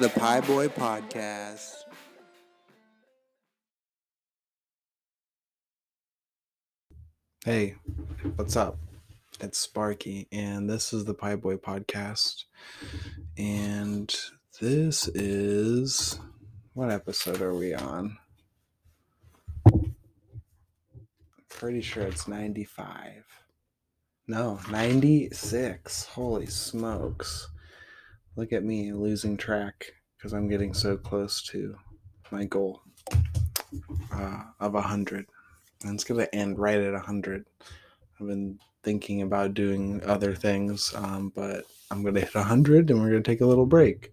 the Pie Boy Podcast. Hey, what's up? It's Sparky, and this is the Pie Boy Podcast. And this is what episode are we on? Pretty sure it's 95. No, 96. Holy smokes. Look at me losing track because I'm getting so close to my goal uh, of 100 and it's gonna end right at 100 i've been thinking about doing other things um, but i'm gonna hit 100 and we're gonna take a little break.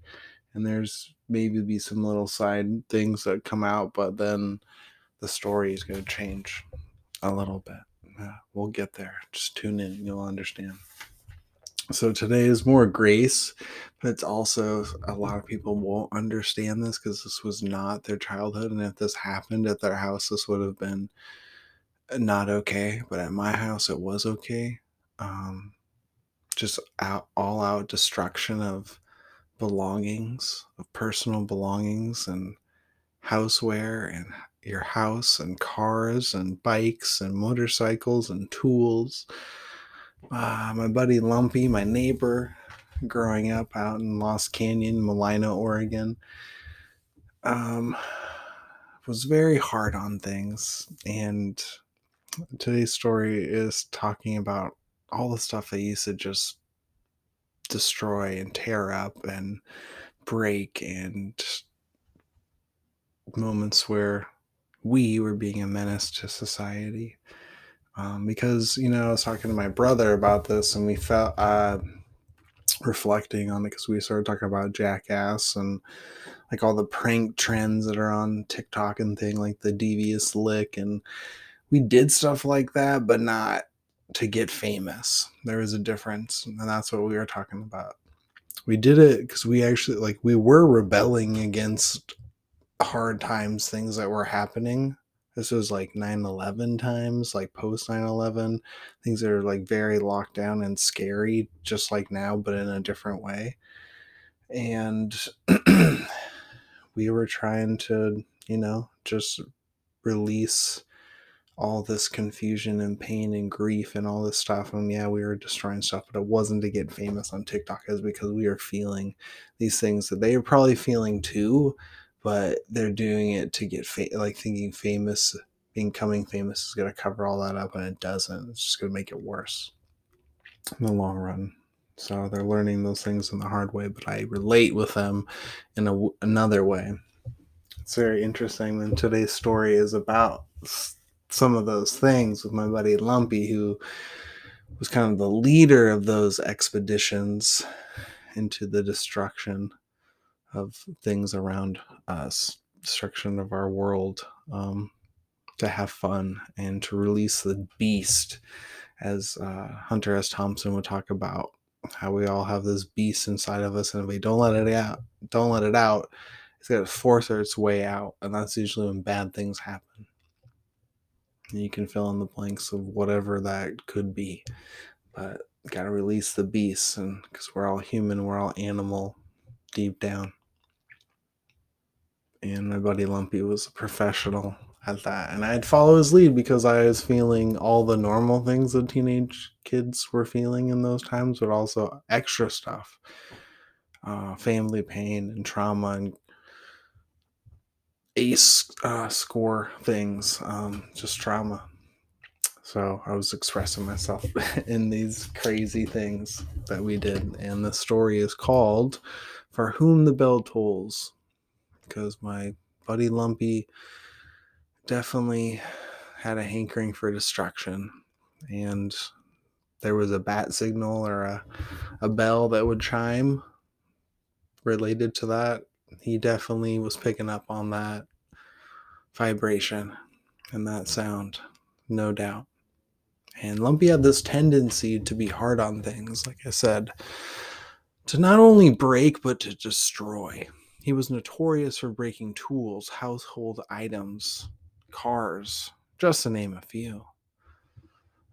And there's maybe be some little side things that come out but then the story is gonna change a little bit. Yeah, we'll get there. Just tune in you'll understand so today is more grace but it's also a lot of people won't understand this because this was not their childhood and if this happened at their house this would have been not okay, but at my house it was okay. Um, just out, all out destruction of belongings, of personal belongings, and houseware, and your house, and cars, and bikes, and motorcycles, and tools. Uh, my buddy Lumpy, my neighbor, growing up out in Lost Canyon, Molalla, Oregon, um, was very hard on things. And today's story is talking about all the stuff they used to just destroy and tear up and break and moments where we were being a menace to society um, because you know i was talking to my brother about this and we felt uh, reflecting on it because we started talking about jackass and like all the prank trends that are on tiktok and thing like the devious lick and we did stuff like that, but not to get famous. There was a difference, and that's what we were talking about. We did it because we actually like we were rebelling against hard times, things that were happening. This was like 9/11 times, like post 9/11, things that are like very locked down and scary, just like now, but in a different way. And we were trying to, you know, just release all this confusion and pain and grief and all this stuff. And yeah, we were destroying stuff, but it wasn't to get famous on TikTok. Was because we are feeling these things that they are probably feeling too, but they're doing it to get fa- like thinking famous, becoming famous is going to cover all that up, and it doesn't. It's just going to make it worse in the long run. So they're learning those things in the hard way, but I relate with them in a, another way. It's very interesting. And today's story is about some of those things with my buddy Lumpy, who was kind of the leader of those expeditions into the destruction of things around us, destruction of our world, um, to have fun and to release the beast, as uh, Hunter S. Thompson would talk about how we all have this beast inside of us, and if we don't let it out, don't let it out, it's to force its way out, and that's usually when bad things happen. And you can fill in the blanks of whatever that could be but gotta release the beast and because we're all human we're all animal deep down and my buddy lumpy was a professional at that and i'd follow his lead because i was feeling all the normal things that teenage kids were feeling in those times but also extra stuff uh, family pain and trauma and ace uh, score things, um, just trauma. So I was expressing myself in these crazy things that we did. And the story is called For Whom the Bell Tolls. Because my buddy Lumpy definitely had a hankering for destruction. And there was a bat signal or a, a bell that would chime related to that he definitely was picking up on that vibration and that sound, no doubt. And Lumpy had this tendency to be hard on things, like I said, to not only break, but to destroy. He was notorious for breaking tools, household items, cars, just to name a few.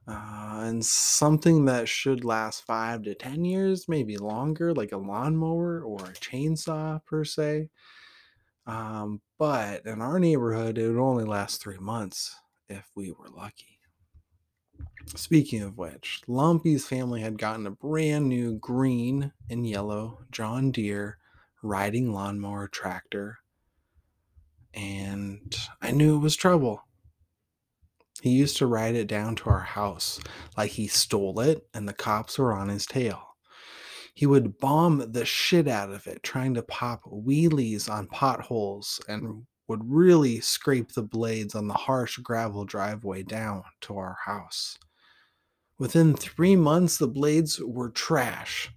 uh, and something that should last five to 10 years, maybe longer, like a lawnmower or a chainsaw per se. Um, but in our neighborhood, it would only last three months if we were lucky. Speaking of which, Lumpy's family had gotten a brand new green and yellow John Deere riding lawnmower tractor, and I hmm. knew it was trouble. He used to ride it down to our house like he stole it and the cops were on his tail. He would bomb the shit out of it, trying to pop wheelies on potholes and hmm. would really scrape the blades on the harsh gravel driveway down to our house. Within three months, the blades were trash,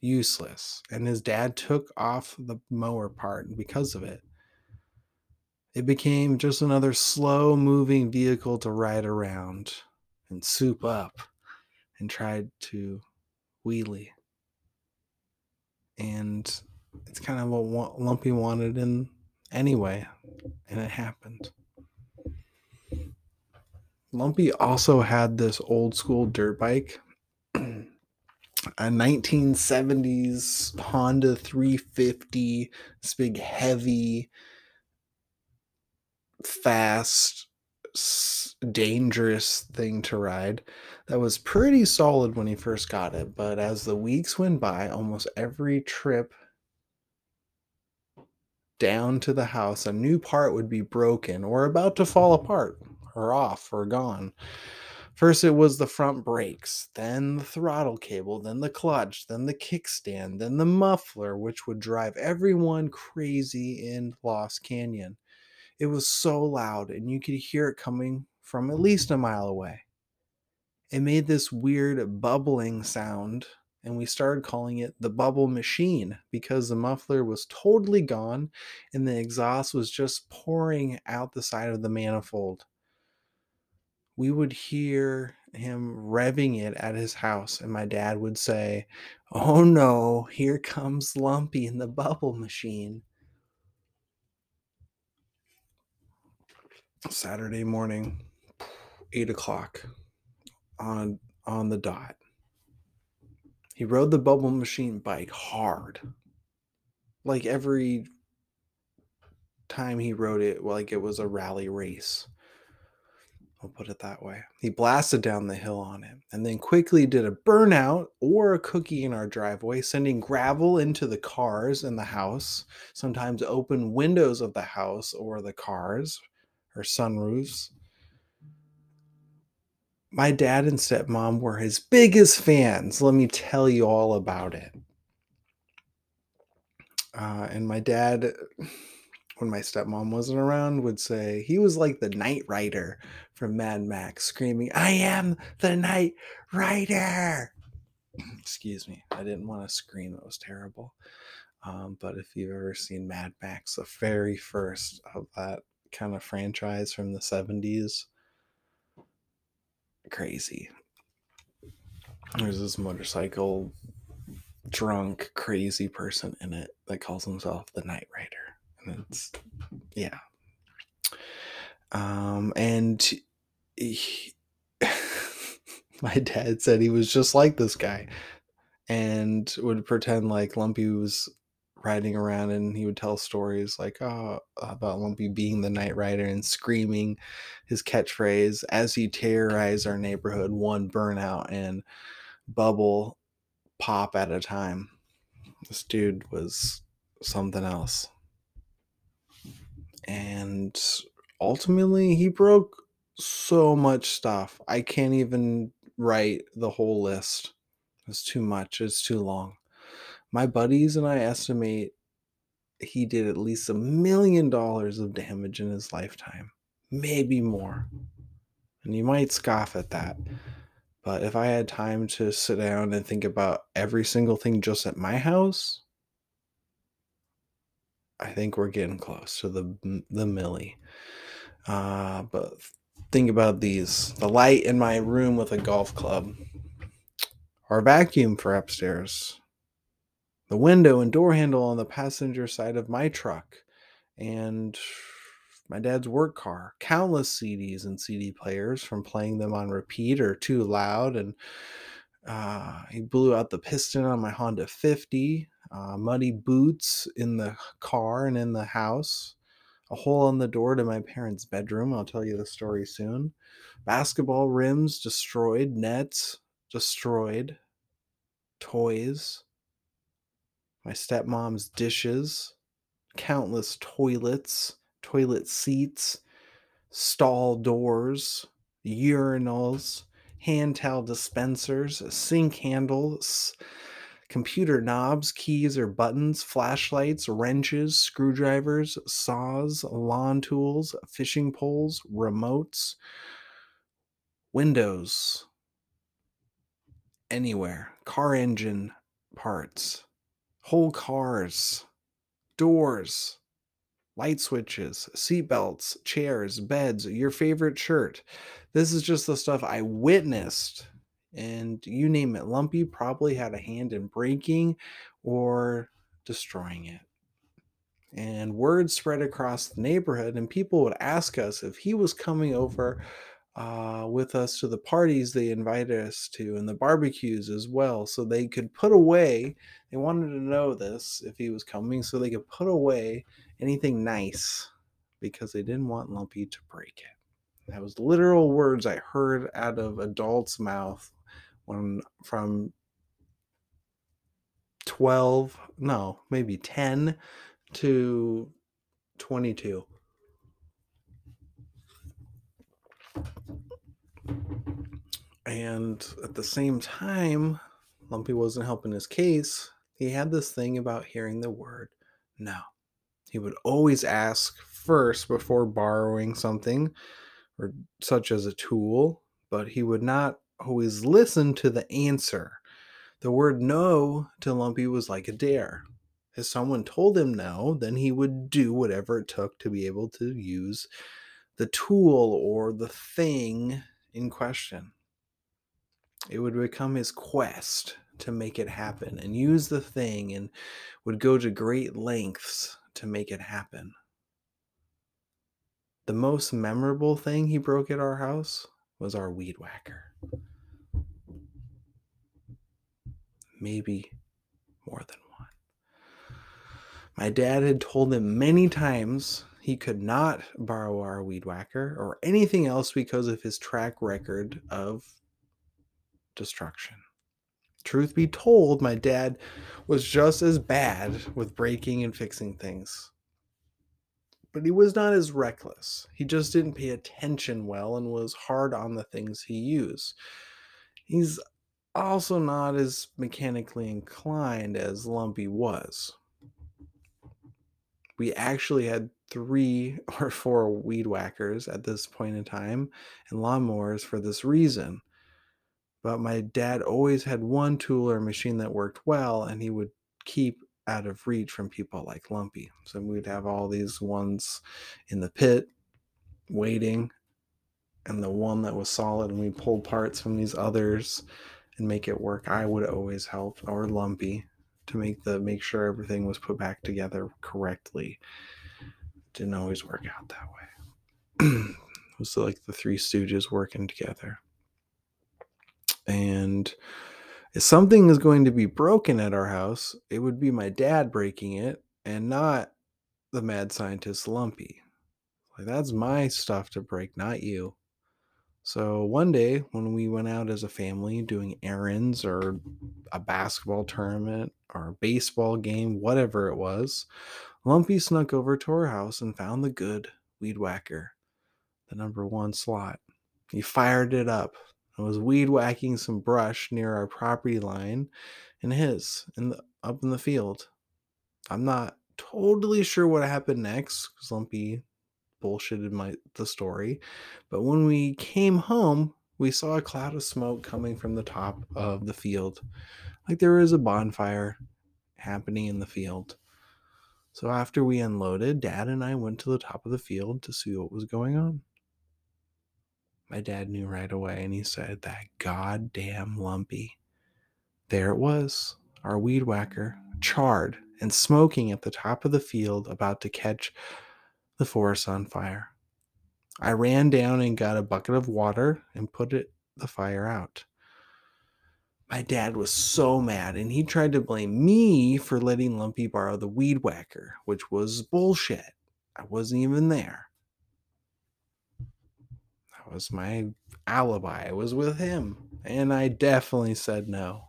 useless, and his dad took off the mower part because of it. It became just another slow moving vehicle to ride around and soup up and tried to wheelie. And it's kind of what Lumpy wanted in anyway, and it happened. Lumpy also had this old school dirt bike, a 1970s Honda 350, this big heavy fast, dangerous thing to ride that was pretty solid when he first got it. But as the weeks went by, almost every trip down to the house, a new part would be broken or about to fall apart or off or gone. First, it was the front brakes, then the throttle cable, then the clutch, then the kickstand, then the muffler, which would drive everyone crazy in Lost Canyon. It was so loud, and you could hear it coming from at least a mile away. It made this weird bubbling sound, and we started calling it the bubble machine because the muffler was totally gone and the exhaust was just pouring out the side of the manifold. We would hear him revving it at his house, and my dad would say, Oh no, here comes Lumpy in the bubble machine. Saturday morning, eight o'clock on on the dot. He rode the bubble machine bike hard. Like every time he rode it, like it was a rally race. I'll put it that way. He blasted down the hill on it and then quickly did a burnout or a cookie in our driveway, sending gravel into the cars in the house, sometimes open windows of the house or the cars, or sunroofs. My dad and stepmom were his biggest fans. Let me tell you all about it. Uh, and my dad, when my stepmom wasn't around, would say he was like the Knight Rider from Mad Max, screaming, I am the Knight Rider. Excuse me. I didn't want to scream. It was terrible. Um, but if you've ever seen Mad Max, the very first of that kind of franchise from the 70s. Crazy. There's this motorcycle drunk, crazy person in it that calls himself the night Rider. Yeah. Um, and he, my dad said he was just like this guy and would pretend like Lumpy was riding around and he would tell stories like oh, about Lumpy being the night Rider and screaming his catchphrase as he terrorized our neighborhood one burnout and bubble pop at a time. This dude was something else. And ultimately, he broke so much stuff. I can't even write the whole list. It's too much, it's too long my buddies and I estimate he did at least a million dollars of damage in his lifetime, maybe more. And you might scoff at that. But if I had time to sit down and think about every single thing just at my house, I think we're getting close to the the milli. Uh, but think about these: the light in my room with a golf club, our vacuum for upstairs, the window and door handle on the passenger side of my truck, and my dad's work car, countless CDs and CD players from playing them on repeat or too loud. And uh, he blew out the piston on my Honda 50, uh, muddy boots in the car and in the house, a hole in the door to my parents' bedroom. I'll tell you the story soon. Basketball rims destroyed, nets destroyed, toys, my stepmom's dishes, countless toilets, toilet seats, stall doors, urinals, hand towel dispensers, sink handles, computer knobs, keys or buttons, flashlights, wrenches, screwdrivers, saws, lawn tools, fishing poles, remotes, windows, anywhere, car engine parts, whole cars, doors, light switches, seat belts, chairs, beds, your favorite shirt. This is just the stuff I witnessed. And you name it, Lumpy probably had a hand in breaking or destroying it. And word spread across the neighborhood, and people would ask us if he was coming over uh, with us to the parties they invited us to and the barbecues as well. So they could put away, they wanted to know this if he was coming, so they could put away anything nice because they didn't want Lumpy to break it. That was literal words I heard out of adults' mouth when from 12, no, maybe 10 to 22. And at the same time, Lumpy wasn't helping his case. He had this thing about hearing the word no. He would always ask first before borrowing something, or such as a tool, but he would not always listen to the answer. The word no to Lumpy was like a dare. If someone told him no, then he would do whatever it took to be able to use the tool or the thing in question. It would become his quest to make it happen and use the thing and would go to great lengths to make it happen. The most memorable thing he broke at our house was our weed whacker. Maybe more than one. My dad had told him many times he could not borrow our weed whacker or anything else because of his track record of destruction. Truth be told, my dad was just as bad with breaking and fixing things. But he was not as reckless. He just didn't pay attention well and was hard on the things he used. He's also not as mechanically inclined as Lumpy was. We actually had three or four weed whackers at this point in time and lawnmowers for this reason but my dad always had one tool or machine that worked well and he would keep out of reach from people like Lumpy. So we'd have all these ones in the pit waiting and the one that was solid and we pulled parts from these others and make it work. I would always help or Lumpy to make the make sure everything was put back together correctly. Didn't always work out that way. it was like the three stooges working together and if something is going to be broken at our house, it would be my dad breaking it and not the mad scientist Lumpy. Like that's my stuff to break, not you. So one day when we went out as a family doing errands or a basketball tournament or a baseball game, whatever it was, Lumpy snuck over to our house and found the good weed whacker, the number one slot. He fired it up, I was weed whacking some brush near our property line and his in the up in the field. I'm not totally sure what happened next because Lumpy bullshitted my the story. But when we came home, we saw a cloud of smoke coming from the top of the field. Like there was a bonfire happening in the field. So after we unloaded, Dad and I went to the top of the field to see what was going on. My dad knew right away and he said, That goddamn lumpy. There it was, our weed whacker, charred and smoking at the top of the field, about to catch the forest on fire. I ran down and got a bucket of water and put it the fire out. My dad was so mad and he tried to blame me for letting Lumpy borrow the weed whacker, which was bullshit. I wasn't even there. That was my alibi. I was with him. And I definitely said no.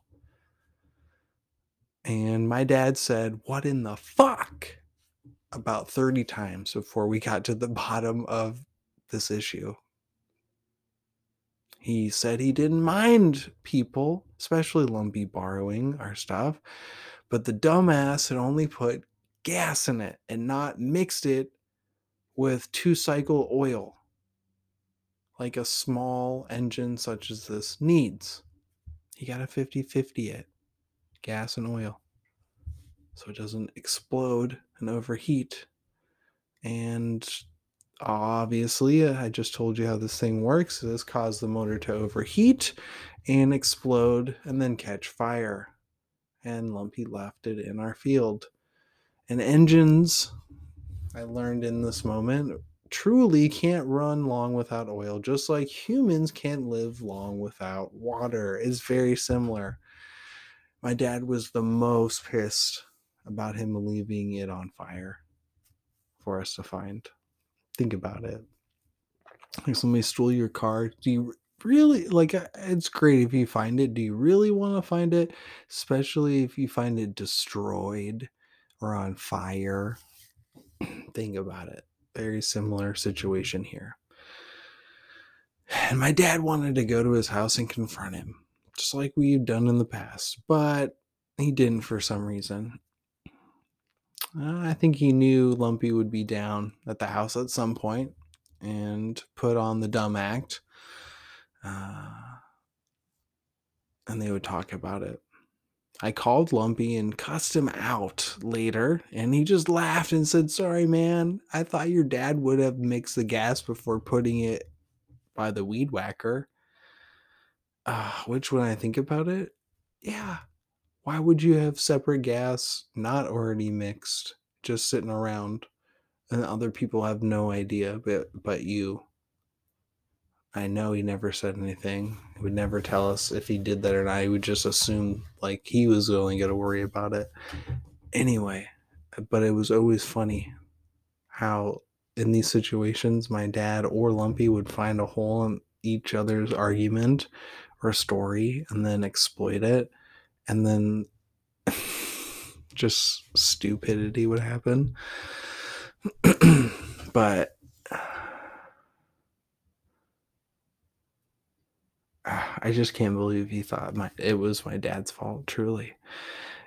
And my dad said, What in the fuck? About 30 times before we got to the bottom of this issue. He said he didn't mind people, especially Lumpy, borrowing our stuff, but the dumbass had only put gas in it and not mixed it with two cycle oil, like a small engine such as this needs. He got a 50 50 it, gas and oil, so it doesn't explode and overheat. And obviously, I just told you how this thing works. This caused the motor to overheat and explode and then catch fire. And Lumpy left it in our field. And engines, I learned in this moment, truly can't run long without oil, just like humans can't live long without water. It's very similar. My dad was the most pissed about him leaving it on fire for us to find. Think about it. Like somebody stole your car. Do you really like uh, it's great if you find it. Do you really want to find it? Especially if you find it destroyed or on fire. Think about it. Very similar situation here. And my dad wanted to go to his house and confront him, just like we've done in the past, but he didn't for some reason. Uh, I think he knew Lumpy would be down at the house at some point and put on the dumb act. Uh, and they would talk about it. I called Lumpy and cussed him out later, and he just laughed and said, Sorry, man. I thought your dad would have mixed the gas before putting it by the weed whacker. Uh, which, when I think about it, yeah, why would you have separate gas not already mixed just sitting around and other people have no idea but but you? I know he never said anything he would never tell us if he did that or not he would just assume like he was only going to worry about it. Anyway but it was always funny how in these situations my dad or lumpy would find a hole in each other's argument or story and then exploit it and then just stupidity would happen. but I just can't believe he thought my it was my dad's fault, truly.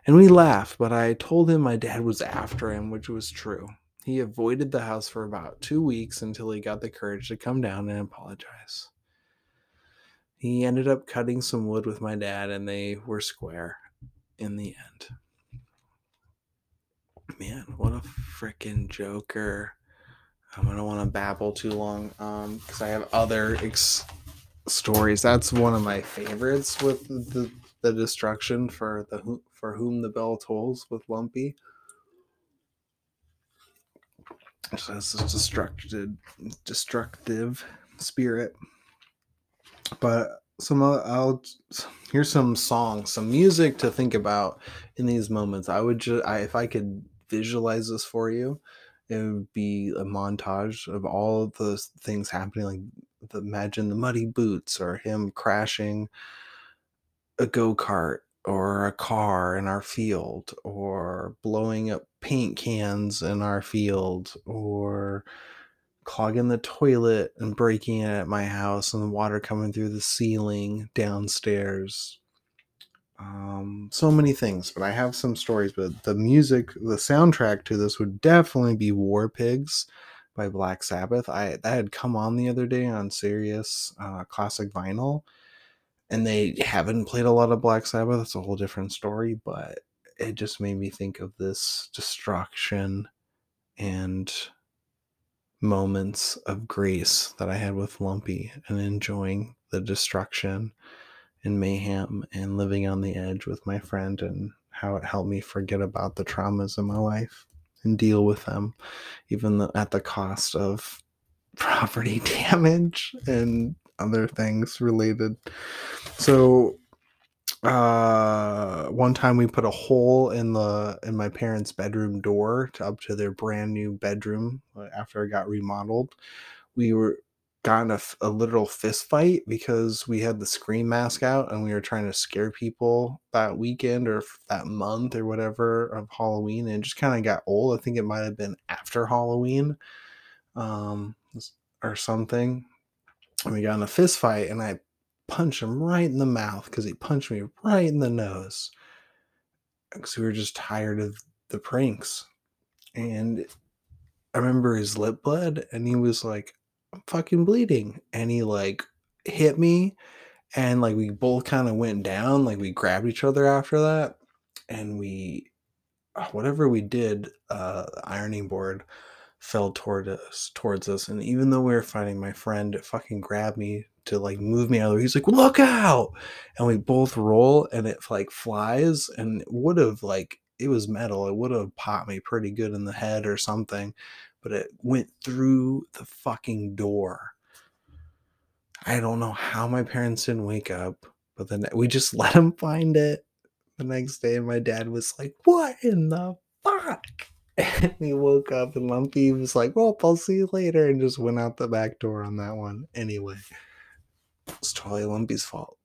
And we laughed, but I told him my dad was after him, which was true. He avoided the house for about two weeks until he got the courage to come down and apologize he ended up cutting some wood with my dad and they were square in the end. Man, what a freaking joker. Um, I don't want to babble too long um because I have other ex- stories. That's one of my favorites with the the destruction for the for whom the bell tolls with Lumpy. So that's a destructive destructive spirit but some uh, I'll here's some songs, some music to think about in these moments. I would just I, if I could visualize this for you, it would be a montage of all of those things happening. Like the, imagine the muddy boots or him crashing a go kart or a car in our field or blowing up paint cans in our field or clogging the toilet and breaking it at my house and the water coming through the ceiling downstairs. Um so many things but i have some stories but the music the soundtrack to this would definitely be war pigs by black sabbath. I that had come on the other day on sirius uh, classic vinyl and they haven't played a lot of black sabbath. It's a whole different story but it just made me think of this destruction and moments of grace that I had with Lumpy and enjoying the destruction and mayhem and living on the edge with my friend and how it helped me forget about the traumas in my life and deal with them, even at the cost of property damage and other things related. So uh one time we put a hole in the in my parents bedroom door to up to their brand new bedroom uh, after it got remodeled. We were got in a, a literal fist fight because we had the scream mask out and we were trying to scare people that weekend or that month or whatever of halloween and just kind of got old. I think it might have been after halloween um or something. And we got in a fist fight and i punched him right in the mouth because he punched me right in the nose because we were just tired of the pranks. And i remember his lip bled and he was like i'm fucking bleeding and he like hit me and like we both kind of went down like we grabbed each other after that and we uh, whatever we did uh the ironing board fell toward us towards us and even though we were fighting my friend fucking grabbed me to like move me out of the way he's like look out! And we both roll and it like flies and would have like it was metal. It would have popped me pretty good in the head or something but it went through the fucking door. I don't know how my parents didn't wake up but then we just let them find it. The next day and my dad was like what in the fuck? And he woke up and lumpy was like well i'll see you later and just went out the back door on that one anyway it's totally lumpy's fault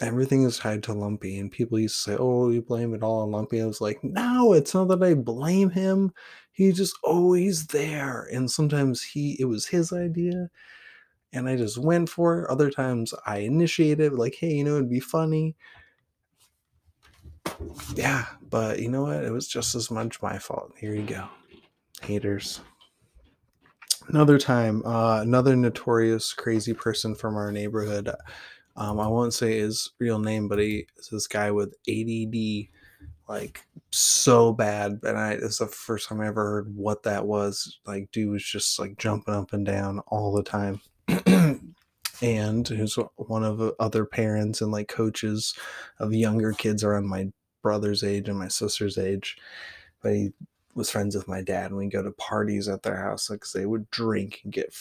everything is tied to lumpy and people used to say oh you blame it all on lumpy i was like no it's not that i blame him he's just always there and sometimes he it was his idea and i just went for it other times i initiated like hey you know it'd be funny yeah, but you know what? It was just as much my fault. Here you go. Haters. Another time, uh, another notorious crazy person from our neighborhood. Um, I won't say his real name, but he is this guy with ADD, like so bad. And I, it's the first time I ever heard what that was. Like, dude was just like jumping up and down all the time. and who's one of the other parents and like coaches of younger kids around my brother's age and my sister's age. But he was friends with my dad, and we'd go to parties at their house because they would drink and get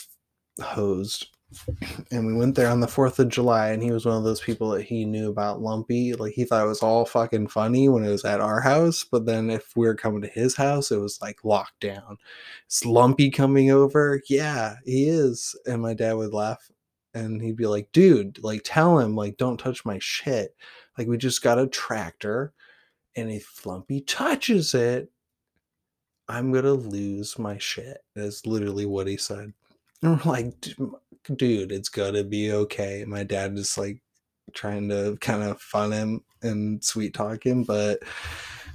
hosed. And we went there on the 4th of July, and he was one of those people that he knew about Lumpy. Like, he thought it was all fucking funny when it was at our house, but then if we were coming to his house, it was like locked down. Is Lumpy coming over? Yeah, he is. And my dad would laugh, and he'd be like, dude, like, tell him, like, don't touch my shit. Like, we just got a tractor, and if Lumpy touches it, I'm gonna lose my shit. That's literally what he said. And we're like, dude, it's gonna be okay. My dad is like trying to kind of fun him and sweet talk him, but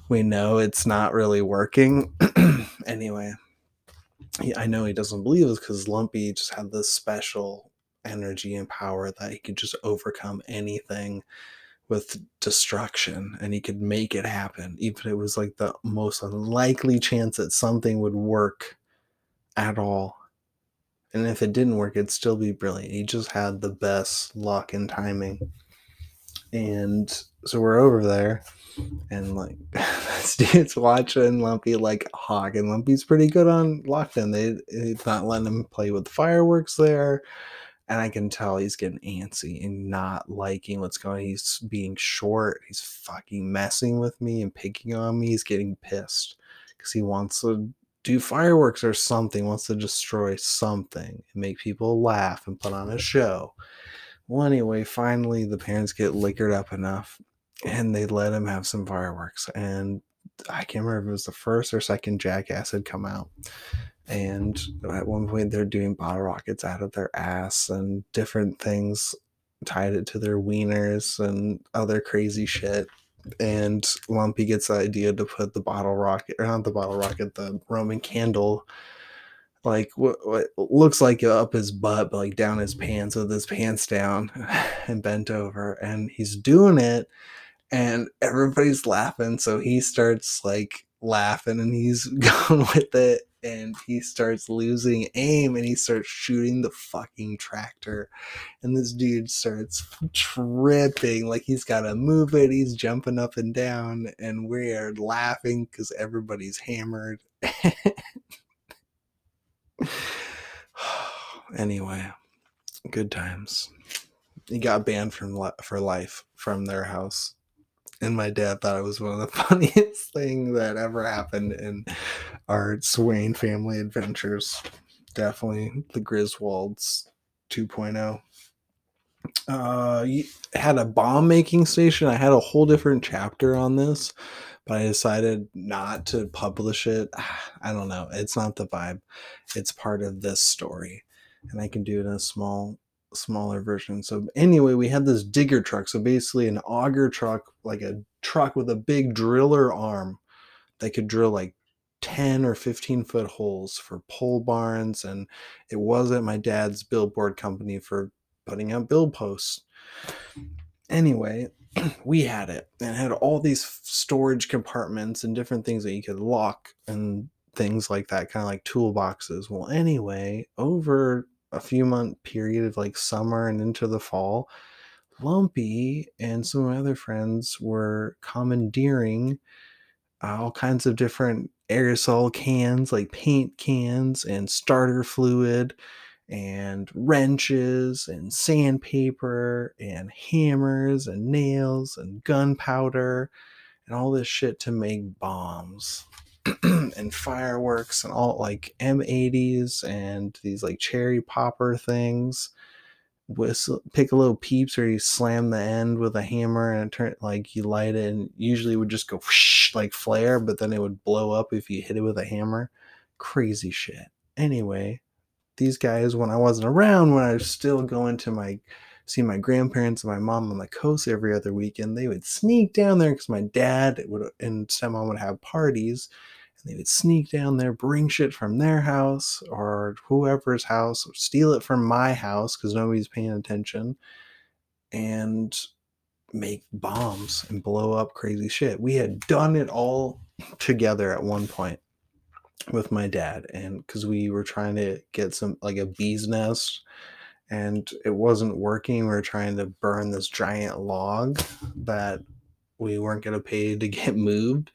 we know it's not really working. anyway, I know he doesn't believe us because Lumpy just had this special energy and power that he could just overcome anything with destruction and he could make it happen even if it was like the most unlikely chance that something would work at all. And if it didn't work it'd still be brilliant. He just had the best luck and timing. And so we're over there and like dude's watching lumpy like hawk and lumpy's pretty good on lockdown they it's not letting him play with fireworks there and I can tell he's getting antsy and not liking what's going on. He's being short. He's fucking messing with me and picking on me. He's getting pissed because he wants to do fireworks or something, wants to destroy something and make people laugh and put on a show. Well, anyway, finally the parents get liquored up enough and they let him have some fireworks. And I can't remember if it was the first or second jackass had come out and at one point they're doing bottle rockets out of their ass and different things tied it to their wieners and other crazy shit. And lumpy gets the idea to put the bottle rocket or not the bottle rocket the roman candle like what, what looks like up his butt but like down his pants with his pants down and bent over. And he's doing it and everybody's laughing. So he starts like laughing and he's going with it and he starts losing aim and he starts shooting the fucking tractor and this dude starts tripping like he's got to move it he's jumping up and down and we're laughing because everybody's hammered anyway, good times. He got banned from for life from their house. And my dad thought it was one of the funniest things that ever happened in our Swain family adventures. Definitely the Griswolds 2.0 uh had a bomb making station. I had a whole different chapter on this but i decided not to publish it. I don't know. It's not the vibe. It's part of this story and i can do it in a small smaller version so anyway we had this digger truck so basically an auger truck like a truck with a big driller arm that could drill like 10 or 15 foot holes for pole barns and it wasn't my dad's billboard company for putting out bill posts. Anyway, we had it and had all these storage compartments and different things that you could lock and things like that, kind of like toolboxes. Well, anyway, over a few month period of like summer and into the fall, Lumpy and some of my other friends were commandeering uh, all kinds of different aerosol cans, like paint cans and starter fluid and wrenches and sandpaper and hammers and nails and gunpowder and all this shit to make bombs and fireworks and all like M80s and these like cherry popper things. Whistle, pick a little peeps, or you slam the end with a hammer and it turn like you light it, and usually it would just go whoosh, like flare, but then it would blow up if you hit it with a hammer. Crazy shit. Anyway, these guys when I wasn't around, when I was still going to my see my grandparents and my mom on the coast every other weekend, they would sneak down there because my dad would and stepmom would have parties. And they would sneak down there, bring shit from their house or whoever's house, or steal it from my house because nobody's paying attention, and make bombs and blow up crazy shit. We had done it all together at one point with my dad and because we were trying to get some like a bee's nest and it wasn't working we were trying to burn this giant log that we weren't going to pay to get moved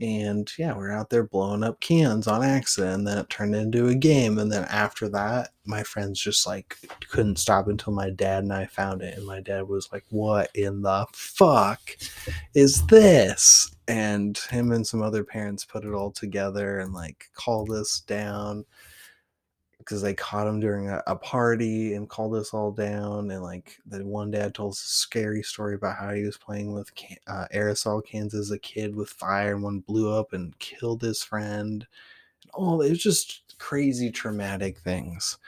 and yeah we're out there blowing up cans on accident and then it turned into a game and then after that my friends just like couldn't stop until my dad and i found it and my dad was like what in the fuck is this? And him and some other parents put it all together and like called us down because they caught him during a, a, party and called us all down and like the one dad told us a scary story about how he was playing with can- uh, aerosol cans as a kid with fire and one blew up and killed his friend and all it was just crazy traumatic things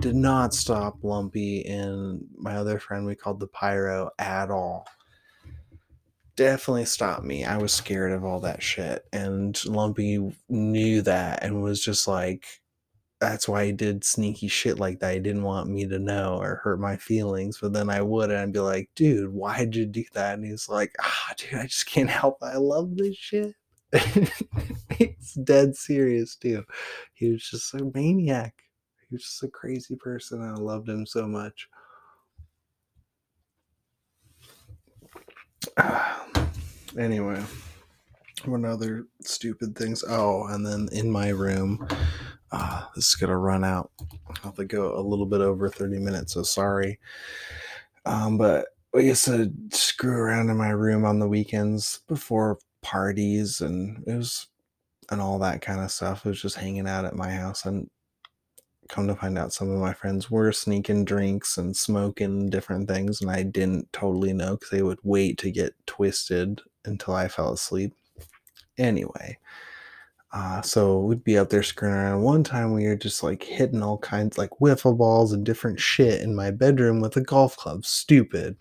did not stop lumpy and my other friend we called the pyro at all definitely stopped me. I was scared of all that shit. And Lumpy knew that and was just like, that's why he did sneaky shit like that. He didn't want me to know or hurt my feelings. But then I would, and I'd be like, dude, why did you do that? And he's like, ah, dude, I just can't help it. I love this shit. He's dead serious, too. He was just a maniac. He was just a crazy person. I loved him so much. anyway, what other stupid things? Oh, and then in my room, uh, this is gonna run out. I'll have to go a little bit over 30 minutes, so sorry. Um, but I used to screw around in my room on the weekends before parties and it was and all that kind of stuff. It was just hanging out at my house and come to find out some of my friends were sneaking drinks and smoking different things and I didn't totally know because they would wait to get twisted until I fell asleep. Anyway, uh, so we'd be out there screwing around. One time we were just like hitting all kinds like wiffle balls and different shit in my bedroom with a golf club. Stupid.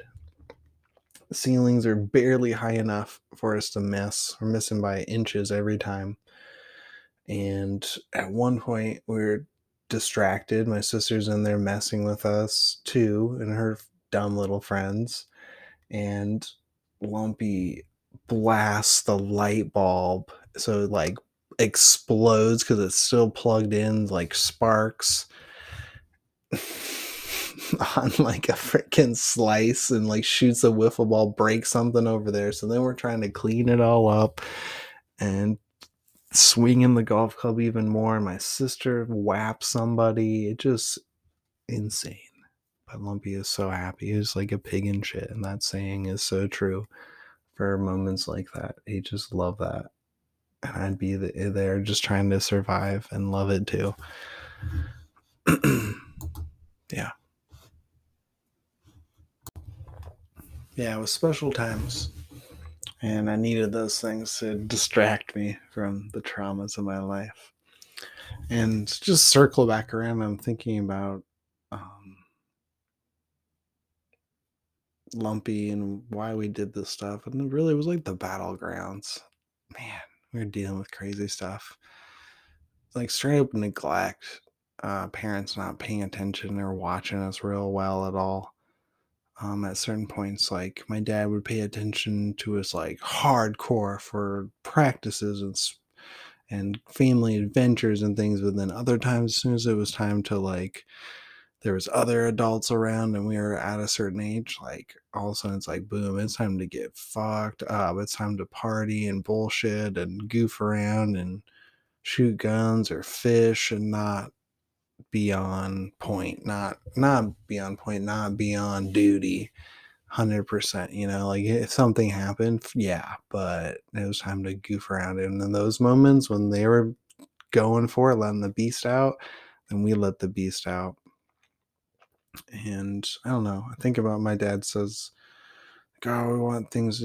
Ceilings are barely high enough for us to miss. We're missing by inches every time. And at one point we were distracted. My sister's in there messing with us too, and her dumb little friends. And Lumpy blasts the light bulb so like explodes because it's still plugged in like sparks on like a freaking slice and like shoots a wiffle ball breaks something over there so then we're trying to clean it all up and swinging the golf club even more. My sister whapped somebody. It just insane. But Lumpy is so happy. He's like a pig in shit. And that saying is so true for moments like that. He just love that. And I'd be there just trying to survive and love it too. yeah. Yeah, it was special times. And I needed those things to distract me from the traumas of my life. And just circle back around, I'm thinking about um, Lumpy and why we did this stuff. And it really was like the battlegrounds. Man, we were dealing with crazy stuff. Like straight up neglect, uh, parents not paying attention or watching us real well at all. Um, at certain points, like my dad would pay attention to us like hardcore for practices and and family adventures and things, but then other times, as soon as it was time to like there was other adults around and we were at a certain age, like all of a sudden it's like boom, it's time to get fucked up. It's time to party and bullshit and goof around and shoot guns or fish and not be on point, not not beyond point, not beyond duty. 100% you know like if something happened yeah but it was time to goof around and in those moments when they were going for it letting the beast out then we let the beast out and I don't know. I think about my dad says, "God, oh, we want things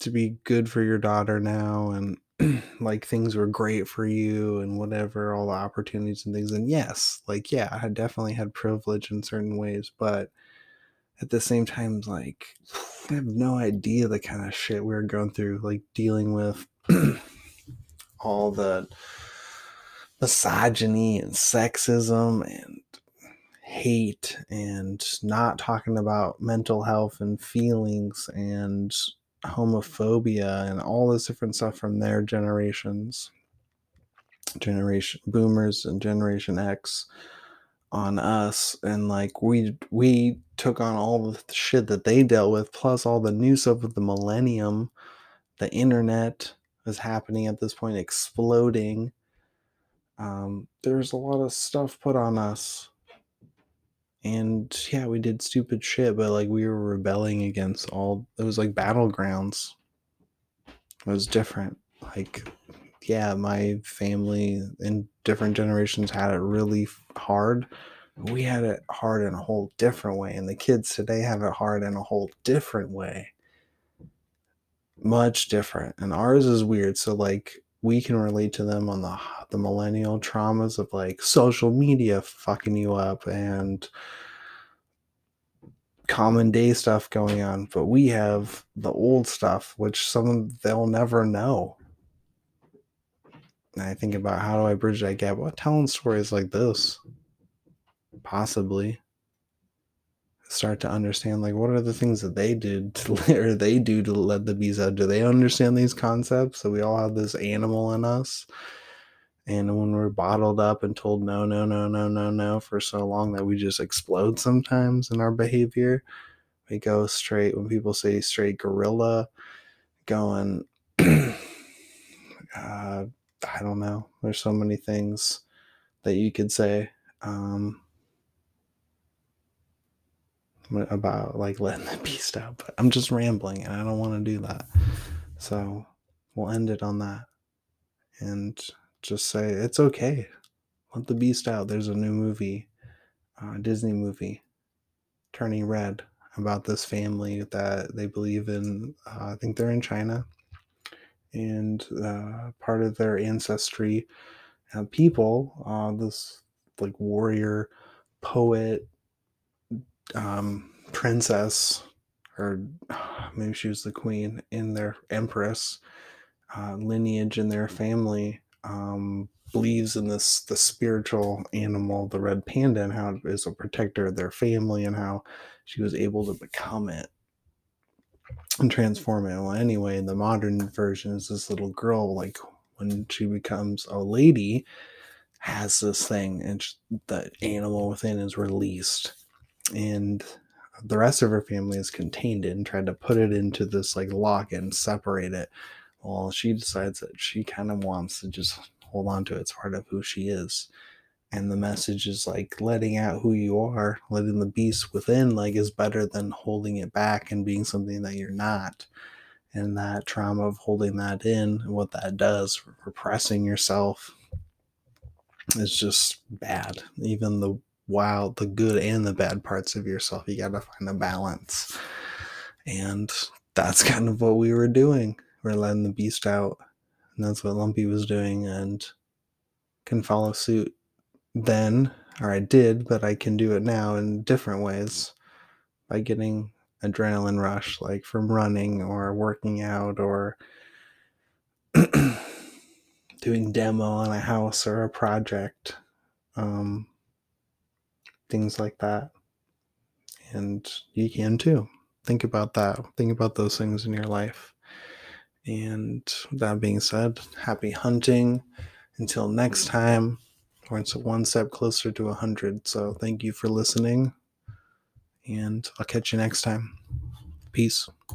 to be good for your daughter now," and like things were great for you and whatever, all the opportunities and things. And yes, like yeah, I definitely had privilege in certain ways, but at the same time, like I have no idea the kind of shit we were going through, like dealing with all the misogyny and sexism and hate and not talking about mental health and feelings and homophobia and all this different stuff from their generations generation boomers and generation x on us. And like we we took on all the shit that they dealt with plus all the new stuff with the millennium. The internet is happening at this point exploding. Um, there's a lot of stuff put on us and yeah, we did stupid shit, but like we were rebelling against all it was like battlegrounds. It was different. Like yeah, my family in different generations had it really hard. We had it hard in a whole different way, and the kids today have it hard in a whole different way. Much different. And ours is weird. So like we can relate to them on the the millennial traumas of like social media fucking you up and common day stuff going on but we have the old stuff which some they'll never know. And i think about how do i bridge that gap? Well telling stories like this possibly start to understand like what are the things that they did to, or they do to let the bees out? Do they understand these concepts? So we all have this animal in us. And when we're bottled up and told no no no no no no for so long that we just explode sometimes in our behavior we go straight when people say straight gorilla going uh, i don't know. There's so many things that you could say. Um, about like letting the beast out, but I'm just rambling and I don't want to do that. So we'll end it on that and just say it's okay. Let the beast out. There's a new movie, uh, Disney movie, Turning Red, about this family that they believe in. Uh, I think they're in China, and uh, part of their ancestry, uh, people, uh, this like warrior, poet, um, princess, or maybe she was the queen in their empress uh, lineage in their family um, believes in this the spiritual animal, the red panda, and how it is a protector of their family, and how she was able to become it and transform it. Well, anyway, the modern version is this little girl, like when she becomes a lady, has this thing, and the animal within is released and the rest of her family is contained it and tried to put it into this like lock and separate it Well, she decides that she kind of wants to just hold on to it. It's part of who she is. And the message is like letting out who you are, letting the beast within like is better than holding it back and being something that you're not. And that trauma of holding that in and what that does, repressing yourself, is just bad. Even the wild, the good and the bad parts of yourself, you got to find a balance. And that's kind of what we were doing. We're letting the beast out. And that's what Lumpy was doing and can follow suit then, or I did, but I can do it now in different ways by getting adrenaline rush, like from running or working out or doing demo on a house or a project, um, things like that. And you can too. Think about that. Think about those things in your life. And that being said, happy hunting. Until next time, we're one step closer to 100. So thank you for listening. And I'll catch you next time. Peace.